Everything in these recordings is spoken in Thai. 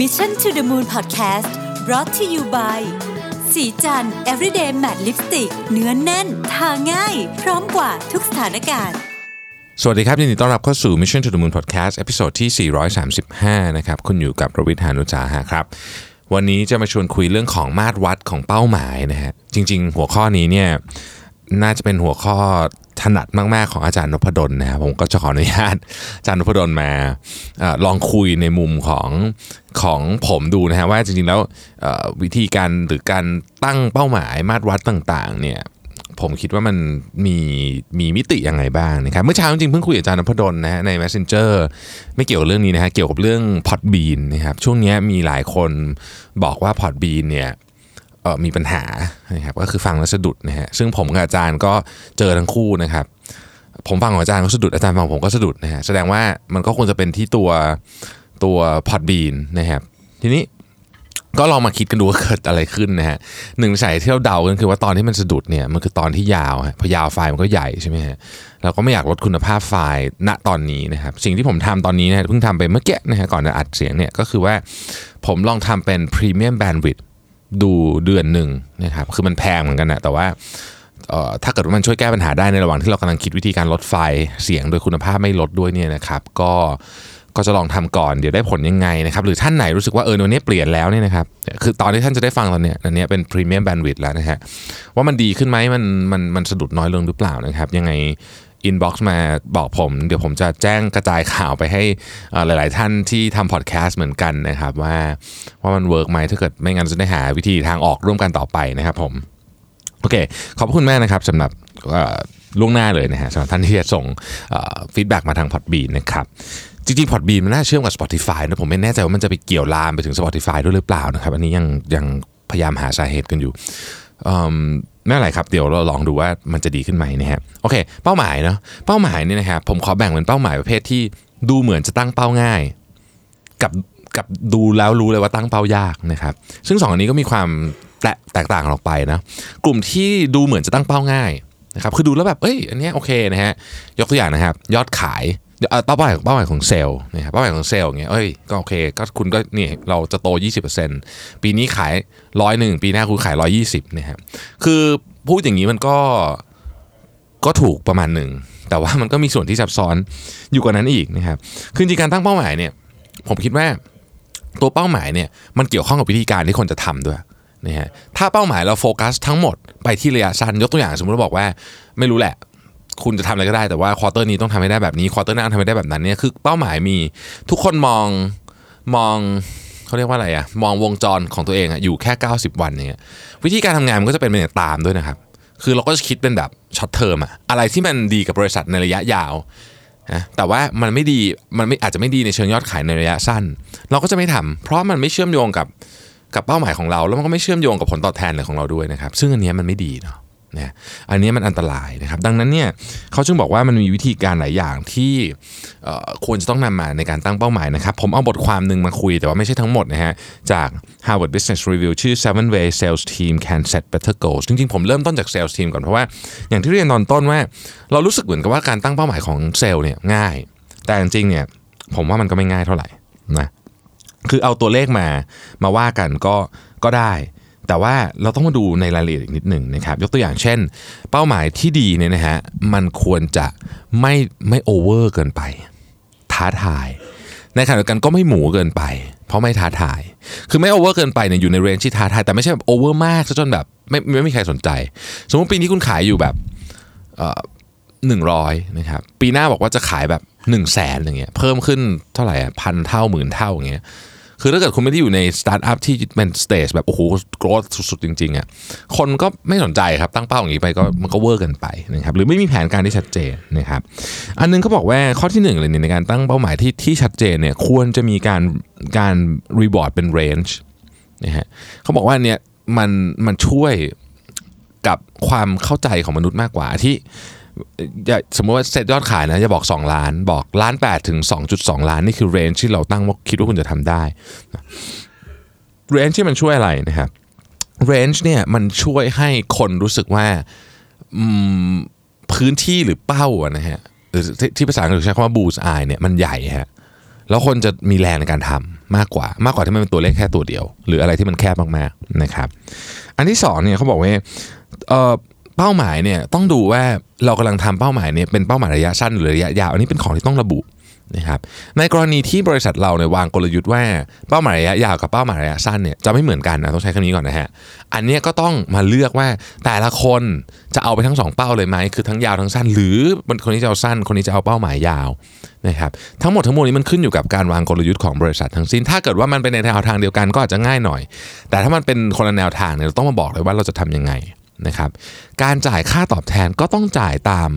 Mission to the Moon Podcast brought to you by ศรีจันทร์ everyday matte lipstick เนื้อแน่น ทาง่าย พร้อมกับทุกสถานการณ์ สวัสดีครับยินดีต้อนรับเข้าสู่ Mission to the Moon Podcast episode ที่ 435 นะครับ คุณอยู่กับรวิศ หาญอุตสาหะครับ วันนี้จะมาชวนคุยเรื่องของมาตรวัดของเป้าหมายนะฮะ จริง ๆ หัวข้อนี้เนี่ย น่าจะเป็นหัวข้อถนัดมากๆของอาจารย์นพดลนะครับผมก็จะขออนุญาตอาจารย์นพดลมาอลองคุยในมุมของของผมดูนะฮะว่าจริงๆแล้ววิธีการหรือการตั้งเป้าหมายมาตรวัดต่างๆเนี่ยผมคิดว่ามันมีมีมิติยังไงบ้างนะครับเมื่อเช้าจริงๆเพิ่งคุยกับอาจารย์นพดลนะฮะใน Messenger ไม่เกี่ยวกับเรื่องนี้นะฮะเกี่ยวกับเรื่อง Podbean นะครับช่วงนี้มีหลายคนบอกว่า Podbean เนี่ย มีปัญหานะครับก็คือฟังแล้วสะดุดนะฮะซึ่งผมกับอาจารย์ก็เจอทั้งคู่นะครับ ผมฟังของอาจารย์ก็สะดุดอาจารย์ฟังผมก็สะดุดนะฮะแสดงว่ามันก็ควรจะเป็นที่ตัวตัว Podbean นะครับ ทีนี้ก็ลองมาคิดกันดูว่าเกิดอะไรขึ้นนะฮะหนึ่งสาเที่เราเดากันคือว่าตอนที่มันสะดุดเนี่ยมันคือตอนที่ยาวฮะพอยาวไฟล์มันก็ใหญ่ใช่ไหมฮะเราก็ไม่อยากลดคุณภาพไฟล์ณตอนนี้นะครับสิ่งที่ผมทำตอนนี้นะเพิ่งทำไปเมื่อกี้นะฮะก่อนจะอัดเสียงเนี่ยก็คือว่าผมลองทำเป็น Premium Bandwidth ดู ดูเดือนหนึ่งนะครับคือมันแพงเหมือนกันนะแต่ว่าถ้าเกิดว่ามันช่วยแก้ปัญหาได้ในระหว่างที่เรากำลังคิดวิธีการลดไฟเสียงโดยคุณภาพไม่ลดด้วยเนี่ยนะครับ ก็ก็จะลองทำก่อนเดี๋ยวได้ผลยังไงนะครับหรือท่านไหนรู้สึกว่าเออวันนี้เปลี่ยนแล้วเนี่ยนะครับคือตอนที่ท่านจะได้ฟังตอนเนี้ยอันนี้เป็น Premium Bandwidth แล้วนะฮะว่ามันดีขึ้นไหมมันมันมันสะดุดน้อยลงหรือเปล่านะครับ ยังไง inbox มาบอกผม เดี๋ยวผมจะแจ้งกระจายข่าวไปให้หลาย ๆ ท่านที่ทำพอดแคสต์เหมือนกันนะครับ ว่าว่ามัน work ไหมถ้าเกิดไม่งั้นจะได้หาวิธีทางออกร่วมกันต่อไปนะครับผม โอเค ขอบคุณมากนะครับสำหรับล่วงหน้าเลยนะฮะสำหรับท่านที่จะส่ง feedback มาทาง Podbean นะครับจริงๆ Podbean มันน่าเชื่อมกับ Spotify นะผมไม่แน่ใจว่ามันจะไปเกี่ยวลามไปถึง Spotify ด้วยหรือเปล่านะครับ อันนี้ยังยังพยายามหาสาเหตุกันอยู่ ไม่เป็นไรครับเดี๋ยวเราลองดูว่ามันจะดีขึ้นไหมนะฮะโอเค เป้าหมายเนาะเป้าหมายเนี่ยนะครับผมขอแบ่งเป็นเป้าหมายประเภทที่ดูเหมือนจะตั้งเป้าง่าย กับกับดูแล้วรู้เลยว่าตั้งเป้ายากนะครับ ซึ่งสองอันนี้ก็มีความแตกแตกต่างกันออกไปนะกลุ่มที่ดูเหมือนจะตั้งเป้าง่ายนะครับคือดูแล้วแบบเอ้ยอันนี้โอเคนะฮะยกตัวอย่างนะครับ ยอดขาย เออเป้าหมายเป้าหมายของเซลล์นะครับเป้าหมายของเซลล์อย่างเงี้ยเอ้ยก็โอเคก็คุณก็นี่เราจะโต 20%ปีนี้ขายร้อยหนึ่งปีหน้าคุณขาย 120นะครับคือพูดอย่างนี้มันก็ก็ถูกประมาณหนึ่ง แต่ว่ามันก็มีส่วนที่ซับซ้อนอยู่กว่านั้นอีกนะครับคือจริงการตั้งเป้าหมายเนี่ยผมคิดว่าตัวเป้าหมายเนี่ยมันเกี่ยวข้องกับวิธีการที่คนจะทำด้วยนะฮะถ้าเป้าหมายเราโฟกัสทั้งหมดไปที่ระยะสั้นยกตัวอย่างสมมติเราบอกว่าไม่รู้แหละ คุณจะทำอะไรก็ได้แต่ว่า quarter นี้ต้องทำให้ได้แบบนี้ quarter หน้าทำให้ได้แบบนั้นเนี่ยคือเป้าหมายที่ทุกคนมองมองเขาเรียกว่าอะไรอะมองวงจรของตัวเองอะอยู่แค่ 90 วันเนี่ยวิธีการทำงานมันก็จะเป็นไปอย่างตามด้วยนะครับ คือเราก็จะคิดเป็นแบบช็อตเทอมอะอะไรที่มันดีกับบริษัทในระยะยาวนะแต่ว่ามันไม่ดีมันไม่อาจจะไม่ดีในเชิงยอดขายในระยะสั้น เราก็จะไม่ทำเพราะมันไม่เชื่อมโยงกับกับเป้าหมายของเรา แล้วมันก็ไม่เชื่อมโยงกับผลตอบแทนอะไรของเราด้วยนะครับ ซึ่งอันนี้มันไม่ดีเนาะ นะอันนี้มันอันตรายนะครับ ดังนั้นเนี่ยเขาจึงบอกว่ามันมีวิธีการหลายอย่างที่ควรจะต้องนำมาในการตั้งเป้าหมายนะครับ ผมเอาบทความหนึ่งมาคุยแต่ว่าไม่ใช่ทั้งหมดนะฮะจาก Harvard Business Review ชื่อ Seven Ways Sales Team Can Set Better Goals จริงๆ ผมเริ่มต้นจาก Sales Team ก่อนเพราะว่าอย่างที่เรียนตอนต้นว่า เรารู้สึกเหมือนกับว่าการตั้งเป้าหมายของเซลล์เนี่ยง่าย แต่จริงๆเนี่ยผมว่ามันก็ไม่ง่ายเท่าไหร่นะคือเอาตัวเลขมามาว่ากันก็ก็ได้ แต่ว่าเราต้องมาดูในรายละเอียดอีกนิดหนึ่งนะครับยกตัวอย่างเช่น เป้าหมายที่ดีเนี่ยนะฮะมันควรจะไม่ไม่โอเวอร์เกินไป ท้าทายในขณะเดียวกันก็ไม่หมูเกินไป เพราะไม่ท้าทาย คือไม่ over เกินไปเนี่ยอยู่ใน range ที่ท้าทายแต่ไม่ใช่แบบ over มากซะจนแบบไม่ไม่มีใครสนใจ สมมติปีนี้คุณขายอยู่แบบหนึ่งร้อยนะครับปีหน้าบอกว่าจะขายแบบหนึ่งแสนอย่างเงี้ยเพิ่มขึ้นเท่าไหร่อะพันเท่าหมื่นเท่าอย่างเงี้ย คือถ้าเกิดคุณไม่ได้อยู่ในสตาร์ทอัพที่เป็น stage แบบโอ้โห growth สุดๆ จริงๆอะคนก็ไม่สนใจครับตั้งเป้าอย่างนี้ไปก็มันก็เวอร์เกินไปนะครับหรือไม่มีแผนการที่ชัดเจนนะครับอันนึงเขาบอกว่าข้อที่หนึ่งเลยเนี่ยในการตั้งเป้าหมายที่ที่ชัดเจนเนี่ยควรจะมีการการ report เป็น range นะฮะเขาบอกว่าเนี่ยมันมันช่วยกับความเข้าใจของมนุษย์มากกว่าที่ อย่าสมมติว่าเซ็ตยอดขายนะจะบอก 2 ล้านบอกล้าน8ถึง 2.2 ล้าน นี่คือ range ที่เราตั้งว่าคิดว่าคุณจะทำได้ range ที่มันช่วยอะไรนะครับเรนจ์เนี่ยมันช่วยให้คนรู้สึกว่าพื้นที่หรือเป้าอะนะฮะหรือที่ที่ภาษาอังกฤษใช้คำว่า bull's eye เนี่ยมันใหญ่ฮะแล้วคนจะมีแรงในการทมากกว่า มากกว่าที่มันเป็นตัวเลขแค่ตัวเดียว หรืออะไรที่มันแคบมากๆนะครับ อันที่สองเนี่ยเขาบอกว่า เป้าหมายเนี่ยต้องดูว่าเรากำลังทำเป้าหมายเนี่ยเป็นเป้าหมายระยะสั้นหรือระยะยาวอันนี้เป็นของที่ต้องระบุนะครับในกรณีที่บริษัทเราเนี่ยวางกลยุทธ์ว่าเป้าหมายระยะยาวกับเป้าหมายระยะสั้นเนี่ยจะไม่เหมือนกันนะต้องใช้คำนี้ก่อนนะฮะอันนี้ก็ต้องมาเลือกว่าแต่ละคนจะเอาไปทั้งสองเป้าเลยไหมคือทั้งยาวทั้งสั้น หรือคนนี้จะเอาสั้น คนนี้จะเอาเป้าหมายยาวนะครับทั้งหมดทั้งมวลนี้มันขึ้นอยู่กับการวางกลยุทธ์ของบริษัททั้งสิ้น ถ้าเกิดว่ามันเป็นในแนวทางเดียวกันก็อาจจะง่ายหน่อย แต่ถ้ามันเป็นคนละแนวทางเนี่ยเราต้องมาบอกเลยว่าเราจะทำยังไง นะครับ การจ่ายค่าตอบแทนก็ต้องจ่ายตาม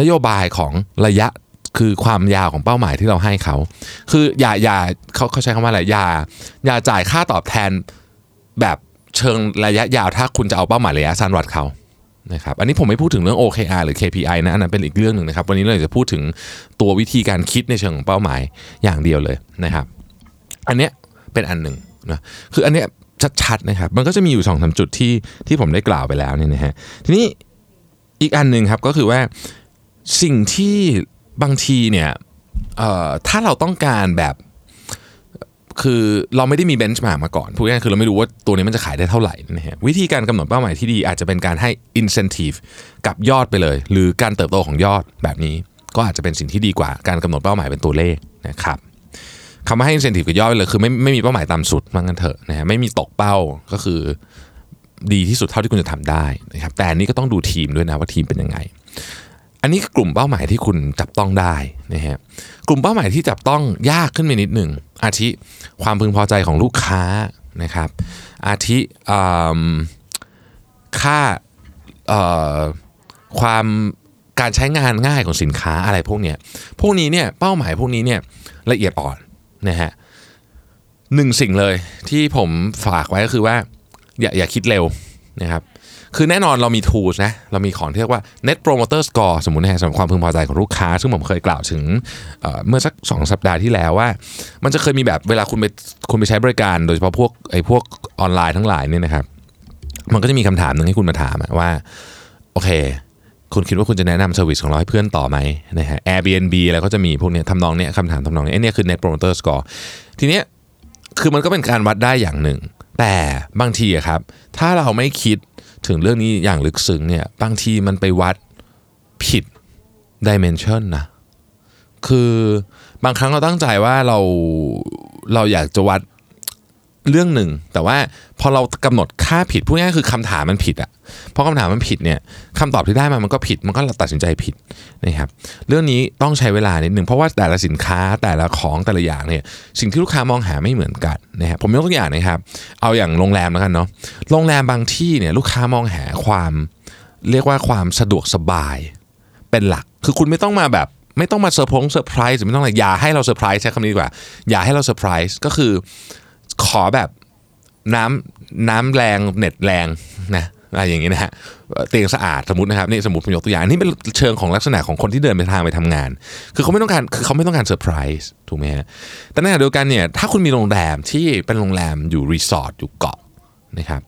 นโยบายของระยะคือความยาวของเป้าหมายที่เราให้เขา คืออย่าอย่าเขาเขาใช้คำว่าอะไรอย่าอย่าจ่ายค่าตอบแทนแบบเชิงระยะยาวถ้าคุณจะเอาเป้าหมายระยะสั้นวัดเขานะครับอันนี้ผมไม่พูดถึงเรื่อง OKR หรือ KPI นะอันนั้นเป็นอีกเรื่องหนึ่งนะครับ วันนี้เราจะพูดถึงตัววิธีการคิดในเชิงของเป้าหมายอย่างเดียวเลยนะครับ อันเนี้ยเป็นอันหนึ่งนะคืออันเนี้ย ชัดๆนะครับ มันก็จะมีอยู่สองสาจุดที่ที่ผมได้กล่าวไปแล้วเนี่ยนะฮะทีนี้อีกอันหนึ่งครับก็คือว่าสิ่งที่บางทีเนี่ยเอ่อถ้าเราต้องการแบบคือเราไม่ได้มีเบนช์มาร์กมาก่อนพูดง่ายๆคือเราไม่รู้ว่าตัวนี้มันจะขายได้เท่าไหร่นะฮะวิธีการกำหนดเป้าหมายที่ดีอาจจะเป็นการให้ incentive กับยอดไปเลย หรือการเติบโตของยอดแบบนี้ก็อาจจะเป็นสิ่งที่ดีกว่าการกำหนดเป้าหมายเป็นตัวเลขนะครับ คำว่าให้ incentive กับยอดไปเลยคือไม่ไม่มีเป้าหมายต่ำสุดว่างั้นเถอะนะฮะไม่มีตกเป้าก็คือดีที่สุดเท่าที่คุณจะทำได้นะครับแต่นี้ก็ต้องดูทีมด้วยนะว่าทีมเป็นยังไง อันนี้กลุ่มเป้าหมายที่คุณจับต้องได้นะฮะกลุ่มเป้าหมายที่จับต้องยากขึ้นไปนิดหนึ่งอาทิความพึงพอใจของลูกค้านะครับ อาทิค่าความการใช้งานง่ายของสินค้าอะไรพวกเนี้ยพวกนี้เนี่ยเป้าหมายพวกนี้เนี่ยละเอียดอ่อน นะฮะหนึ่งสิ่งเลยที่ผมฝากไว้ก็คือว่า อย่าอย่าคิดเร็วนะครับคือแน่นอนเรามี tools นะเรามีของที่เรียกว่า net promoter score สมมุตินะฮะสำหรับความพึงพอใจของลูกค้า ซึ่งผมเคยกล่าวถึงเมื่อสัก 2 สัปดาห์ที่แล้วว่า มันจะเคยมีแบบเวลาคุณไปคุณไปใช้บริการ โดยเฉพาะพวกไอ้พวกออนไลน์ทั้งหลายเนี่ยนะครับ มันก็จะมีคำถามหนึ่งให้คุณมาถามว่า โอเค คุณคิดว่าคุณจะแนะนำ service ของเราให้เพื่อนต่อไหมนะฮะ Airbnb อะไรก็จะมีพวกเนี้ยทำนองเนี้ยคำถามทำนองเนี้ยไอ้เนี่ยคือ net promoter score ทีเนี้ยคือมันก็เป็นการวัดได้อย่างหนึ่ง แต่บางทีครับ ถ้าเราไม่คิดถึงเรื่องนี้อย่างลึกซึ้งเนี่ยบางทีมันไปวัดผิดดิเมนชันนะคือบางครั้งเราตั้งใจว่าเราเราอยากจะวัด เรื่องหนึ่งแต่ว่าพอเรากำหนดค่าผิดพูดง่ายคือคำถามมันผิดอะเพราะคำถามมันผิดเนี่ยคำตอบที่ได้มามันก็ผิดมันก็ตัดสินใจผิดนะครับเรื่องนี้ต้องใช้เวลานิดหนึ่งเพราะว่าแต่ละสินค้าแต่ละของแต่ละอย่างเนี่ยสิ่งที่ลูกค้ามองหาไม่เหมือนกันนะครับผมยกตัวอย่างนะครับ เอาอย่างโรงแรมแล้วกันเนาะโรงแรมบางที่เนี่ยลูกค้ามองหาความ เรียกว่าความสะดวกสบายเป็นหลักคือคุณไม่ต้องมาแบบไม่ต้องมาเซอร์พงเซอร์ไพรส์หรือไม่ต้องอะไรอย่าให้เราเซอร์ไพรส์ใช้คำนี้ดีกว่า อย่าให้เราเซอร์ไพรส์ก็คือ ขอแบบน้ำน้ำแรงเน็ตแรงนะอะไรอย่างนี้นะฮะเตียงสะอาดสมมตินะครับนี่สมมติผมยกตัวอย่างอันนี่เป็นเชิงของลักษณะของคนที่เดินไปทางไปทำงาน คือเขาไม่ต้องการคือเขาไม่ต้องการเซอร์ไพรส์ถูกไหมฮะแต่ในขณะเดียวกันเนี่ยถ้าคุณมีโรงแรมที่เป็นโรงแรมอยู่รีสอร์ทอยู่เกาะนะครับ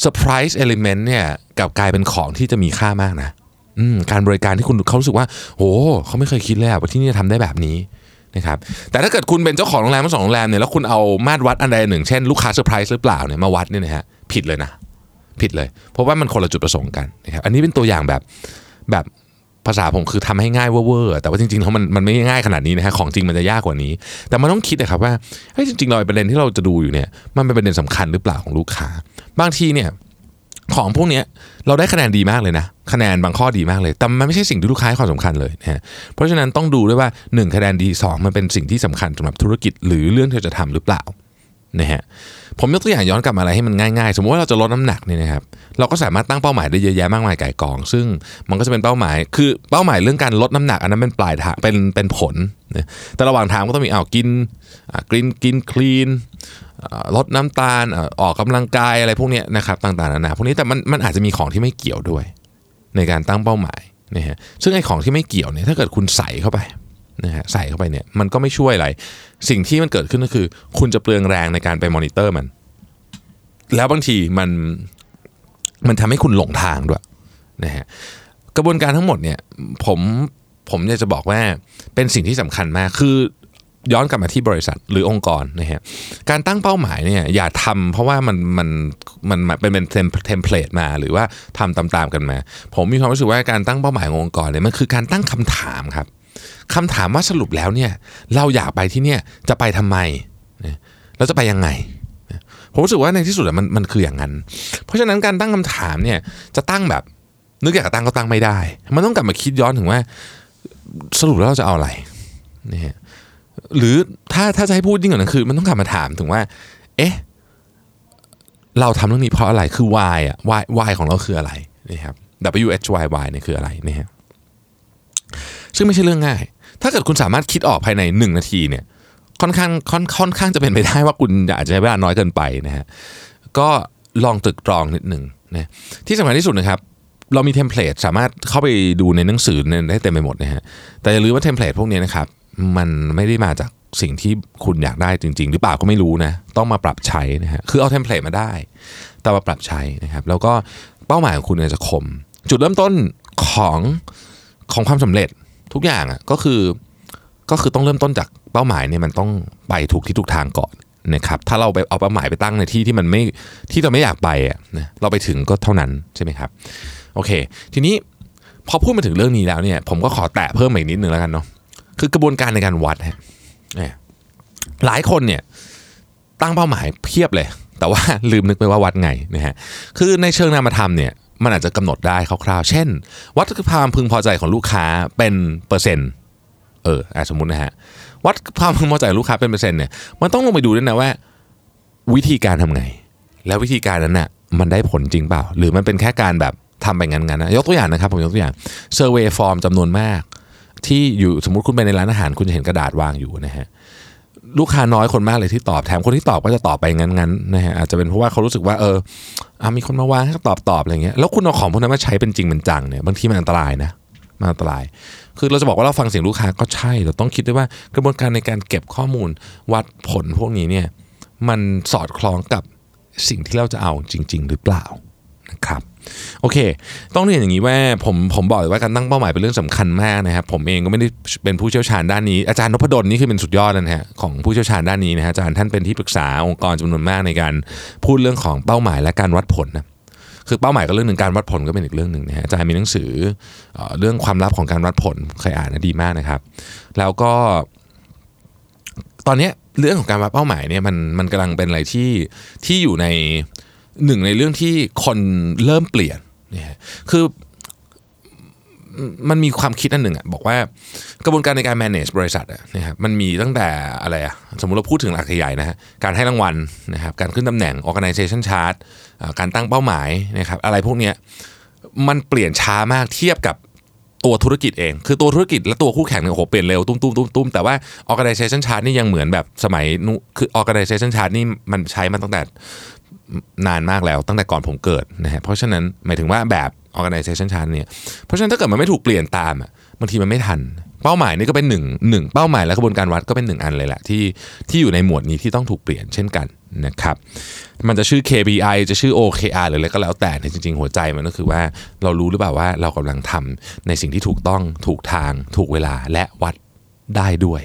surprise element เนี่ยกลับกลายเป็นของที่จะมีค่ามากนะการบริการที่คุณเขารู้สึกว่าโอ้เขาไม่เคยคิดเลยว่าที่นี่จะทำได้แบบนี้ นะครับแต่ถ้าเกิดคุณเป็นเจ้าของโรงแรมทั้งสองโรงแรมเนี่ยแล้วคุณเอามาตรวัดอันใดหนึ่ง เช่นลูกค้าเซอร์ไพรส์หรือเปล่าเนี่ยมาวัดเนี่ยนะฮะผิดเลยนะ ผิดเลย เพราะว่ามันคนละจุดประสงค์กันนะครับอันนี้เป็นตัวอย่างแบบแบบภาษาผมคือทำให้ง่ายเวอร์แต่ว่าจริงๆแล้วมันมันไม่ง่ายขนาดนี้นะฮะของจริงมันจะยากกว่านี้ แต่มันต้องคิดนะครับว่าเฮ้ยจริงๆเราประเด็นที่เราจะดูอยู่เนี่ยมันเป็นประเด็นสำคัญหรือเปล่าของลูกค้า บางทีเนี่ย ของพวกนี้เราได้คะแนนดีมากเลยนะคะแนนบางข้อดีมากเลย แต่มันไม่ใช่สิ่งที่ลูกค้าให้ความสำคัญเลยนะฮะเพราะฉะนั้นต้องดูด้วยว่า 1 คะแนนดี 2 มันเป็นสิ่งที่สำคัญสำหรับธุรกิจ หรือเรื่องที่เราจะทำหรือเปล่านะฮะผมยกตัวอย่างย้อนกลับมาอะไรให้มันง่ายๆ สมมติว่าเราจะลดน้ำหนักเนี่ยนะครับเราก็สามารถตั้งเป้าหมายได้เยอะแยะมากมายไก่กอง ซึ่งมันก็จะเป็นเป้าหมาย คือเป้าหมายเรื่องการลดน้ำหนักอันนั้นเป็นปลายทางเป็นเป็นผลนะแต่ระหว่างทางก็ต้องมีเอากินกินกินคลีน ลดน้ำตาลออกกำลังกายอะไรพวกนี้นะครับต่างๆนานาพวกนี้แต่มันมันอาจจะมีของที่ไม่เกี่ยวด้วย ในการตั้งเป้าหมายนะฮะซึ่งไอ้ของที่ไม่เกี่ยวเนี่ยถ้าเกิดคุณใส่เข้าไปนะฮะใส่เข้าไปเนี่ยมันก็ไม่ช่วยอะไร สิ่งที่มันเกิดขึ้นก็คือ คุณจะเปลืองแรงในการไปมอนิเตอร์มัน แล้วบางทีมันมันทำให้คุณหลงทางด้วยนะฮะกระบวนการทั้งหมดเนี่ยผมผมอยากจะบอกว่าเป็นสิ่งที่สำคัญมาก คือ ย้อนกลับมาที่บริษัทหรือองค์กรนะฮะการตั้งเป้าหมายเนี่ยอย่าทำเพราะว่ามันมันมันเป็นเป็นเทมเพลตมาหรือว่าทำตามๆกันมา ผมมีความรู้สึกว่าการตั้งเป้าหมายขององค์กรเนี่ยมันคือการตั้งคำถามครับคำถามว่าสรุปแล้วเนี่ยเราอยากไปที่เนี่ยจะไปทำไมนะแล้วจะไปยังไงผมรู้สึกว่าในที่สุดมันมันคืออย่างนั้น เพราะฉะนั้นการตั้งคำถามเนี่ยจะตั้งแบบนึกอยากตั้งก็ตั้งไม่ได้ มันต้องกลับมาคิดย้อนถึงว่า สรุปแล้วเราจะเอาอะไรนี่ฮะ หรือถ้าถ้าจะให้พูดยิ่งกว่านั้นคือ มันต้องกลับมาถามถึงว่า เอ๊ะเราทำเรื่องนี้เพราะอะไรคือ why อะ why why ของเราคืออะไรนี่ครับ W H Y Y เนี่ยคืออะไรนี่ฮะซึ่งไม่ใช่เรื่องง่าย ถ้าเกิดคุณสามารถคิดออกภายในหนึ่งนาทีเนี่ยค่อนข้างค่อนค่อนข้างจะเป็นไปได้ว่าคุณอาจจะใช้เวลาน้อยเกินไปนะฮะก็ลองตรึกตรองนิดหนึ่งนะที่สำคัญที่สุดนะครับ เรามีเทมเพลตสามารถเข้าไปดูในหนังสือได้เต็มไปหมดนะฮะแต่อย่าลืมว่า template พวกนี้นะครับ มันไม่ได้มาจากสิ่งที่คุณอยากได้จริง ๆ หรือเปล่าก็ไม่รู้นะ ต้องมาปรับใช้นะฮะคือเอา template มาได้ แต่มาปรับใช้นะครับ แล้วก็เป้าหมายของคุณเนี่ยจะคม จุดเริ่มต้นของของความสำเร็จทุกอย่างอะก็คือก็คือต้องเริ่มต้นจากเป้าหมายเนี่ยมันต้องไปถูกที่ถูกทางก่อนนะครับถ้าเราไปเอาเป้าหมายไปตั้งในที่ที่มันไม่ที่เราไม่อยากไปอะนะเราไปถึงก็เท่านั้นใช่ไหมครับโอเค ทีนี้พอพูดมาถึงเรื่องนี้แล้วเนี่ย ผมก็ขอแตะเพิ่มอีกนิดนึงแล้วกันเนาะ คือกระบวนการในการวัดฮะหลายคนเนี่ยตั้งเป้าหมายเพียบเลย แต่ว่าลืมนึกไปว่าวัดไงนะฮะคือในเชิงนามธรรมเนี่ยมันอาจจะกำหนดได้คร่าวๆ เช่น วัดความพึงพอใจของลูกค้าเป็นเปอร์เซ็นต์เออสมมุตินะฮะวัดความพึงพอใจลูกค้าเป็นเปอร์เซ็นต์เนี่ยมันต้องลงไปดูด้วยนะว่า วิธีการทำไง แล้ววิธีการนั้นน่ะมันได้ผลจริงเปล่า หรือมันเป็นแค่การแบบทำไปงั้นๆนะยกตัวอย่างนะครับผมยกตัวอย่างเซอร์เวยฟอร์มจำนวนมาก ที่อยู่สมมติคุณไปในร้านอาหารคุณจะเห็นกระดาษวางอยู่นะฮะลูกค้าน้อยคนมากเลยที่ตอบแถมคนที่ตอบก็จะตอบไปงั้นๆนะฮะอาจจะเป็นเพราะว่าเขารู้สึกว่าเอออมีคนมาวางให้ตอบตอบอะไรเงี้ยแล้วคุณเอาของพวกนั้นมาใช้เป็นจริงเป็นจังเนี่ยบางทีมันอันตรายนะมันอันตราย คือเราจะบอกว่าเราฟังเสียงลูกค้าก็ใช่เราต้องคิดด้วยว่ากระบวนการในการเก็บข้อมูลวัดผลพวกนี้เนี่ยมันสอดคล้องกับสิ่งที่เราจะเอาจริง ๆ หรือเปล่านะครับ โอเค ต้องเรียนอย่างนี้ว่าผมผมบอกเลยว่าการตั้งเป้าหมายเป็นเรื่องสำคัญมากนะครับ ผมเองก็ไม่ได้เป็นผู้เชี่ยวชาญด้านนี้ อาจารย์นพดลนี่คือเป็นสุดยอดนะฮะของผู้เชี่ยวชาญด้านนี้นะฮะอาจารย์ท่านเป็นที่ปรึกษาองค์กรจำนวนมากในการพูดเรื่องของเป้าหมายและการวัดผลนะคือเป้าหมายก็เรื่องหนึ่งการวัดผลก็เป็นอีกเรื่องหนึ่งนะฮะอาจารย์มีหนังสือเออเรื่องความลับของการวัดผลเคยอ่านนะดีมากนะครับ แล้วก็ ตอนนี้เรื่องของการวัดเป้าหมายเนี่ยมันมันกำลังเป็นอะไรที่ที่อยู่ใน หนึ่งในเรื่องที่คนเริ่มเปลี่ยนเนี่ยคือมันมีความคิดอันหนึ่งอะบอกว่ากระบวนการในการ manage บริษัทอะนะครับมันมีตั้งแต่อะไรอะสมมุติเราพูดถึงหลักใหญ่นะฮะการให้รางวัลนะครับการขึ้นตำแหน่ง organization chart การตั้งเป้าหมายนะครับอะไรพวกเนี้ยมันเปลี่ยนช้ามากเทียบกับตัวธุรกิจเอง คือตัวธุรกิจและตัวคู่แข่งเนี่ยโอ้โหเปลี่ยนเร็วตุ้มตุ้มตุ้มตุ้มแต่ว่า organization chart นี่ยังเหมือนแบบสมัยนู้คือ organization chart นี่มันใช้มาตั้งแต่ นานมากแล้วตั้งแต่ก่อนผมเกิดนะฮะเพราะฉะนั้นหมายถึงว่าแบบ organization chart เนี่ยเพราะฉะนั้นถ้าเกิดมันไม่ถูกเปลี่ยนตามอะบางทีมันไม่ทัน เป้าหมายนี่ก็เป็นหนึ่งหนึ่งเป้าหมายและกระบวนการวัดก็เป็นหนึ่งอันเลยแหละที่ที่อยู่ในหมวดนี้ที่ต้องถูกเปลี่ยนเช่นกันนะครับมันจะชื่อ KPI จะชื่อ OKR หรืออะไรก็แล้วแต่เนี่จริง ๆ หัวใจมันก็คือว่าเรารู้หรือเปล่าว่าเรากำลังทำในสิ่งที่ถูกต้องถูกทาง ถูกเวลาและวัดได้ด้วย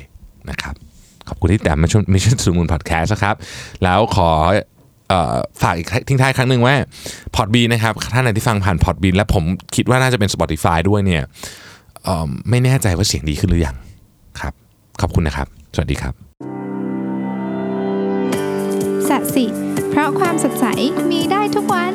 นะครับขอบคุณที่แวะมาชม Mission To The Moon พอดแคสต์นะครับ แล้วขอ ฝากอีกทิ้งท้ายครั้งหนึ่งว่า Podbean นะครับท่านไหนที่ฟังผ่าน Podbean และผมคิดว่าน่าจะเป็น Spotify ด้วยเนี่ยไม่แน่ใจว่าเสียงดีขึ้นหรือยังครับ ขอบคุณนะครับ สวัสดีครับสัสิ เพราะความสดใสมีได้ทุกวัน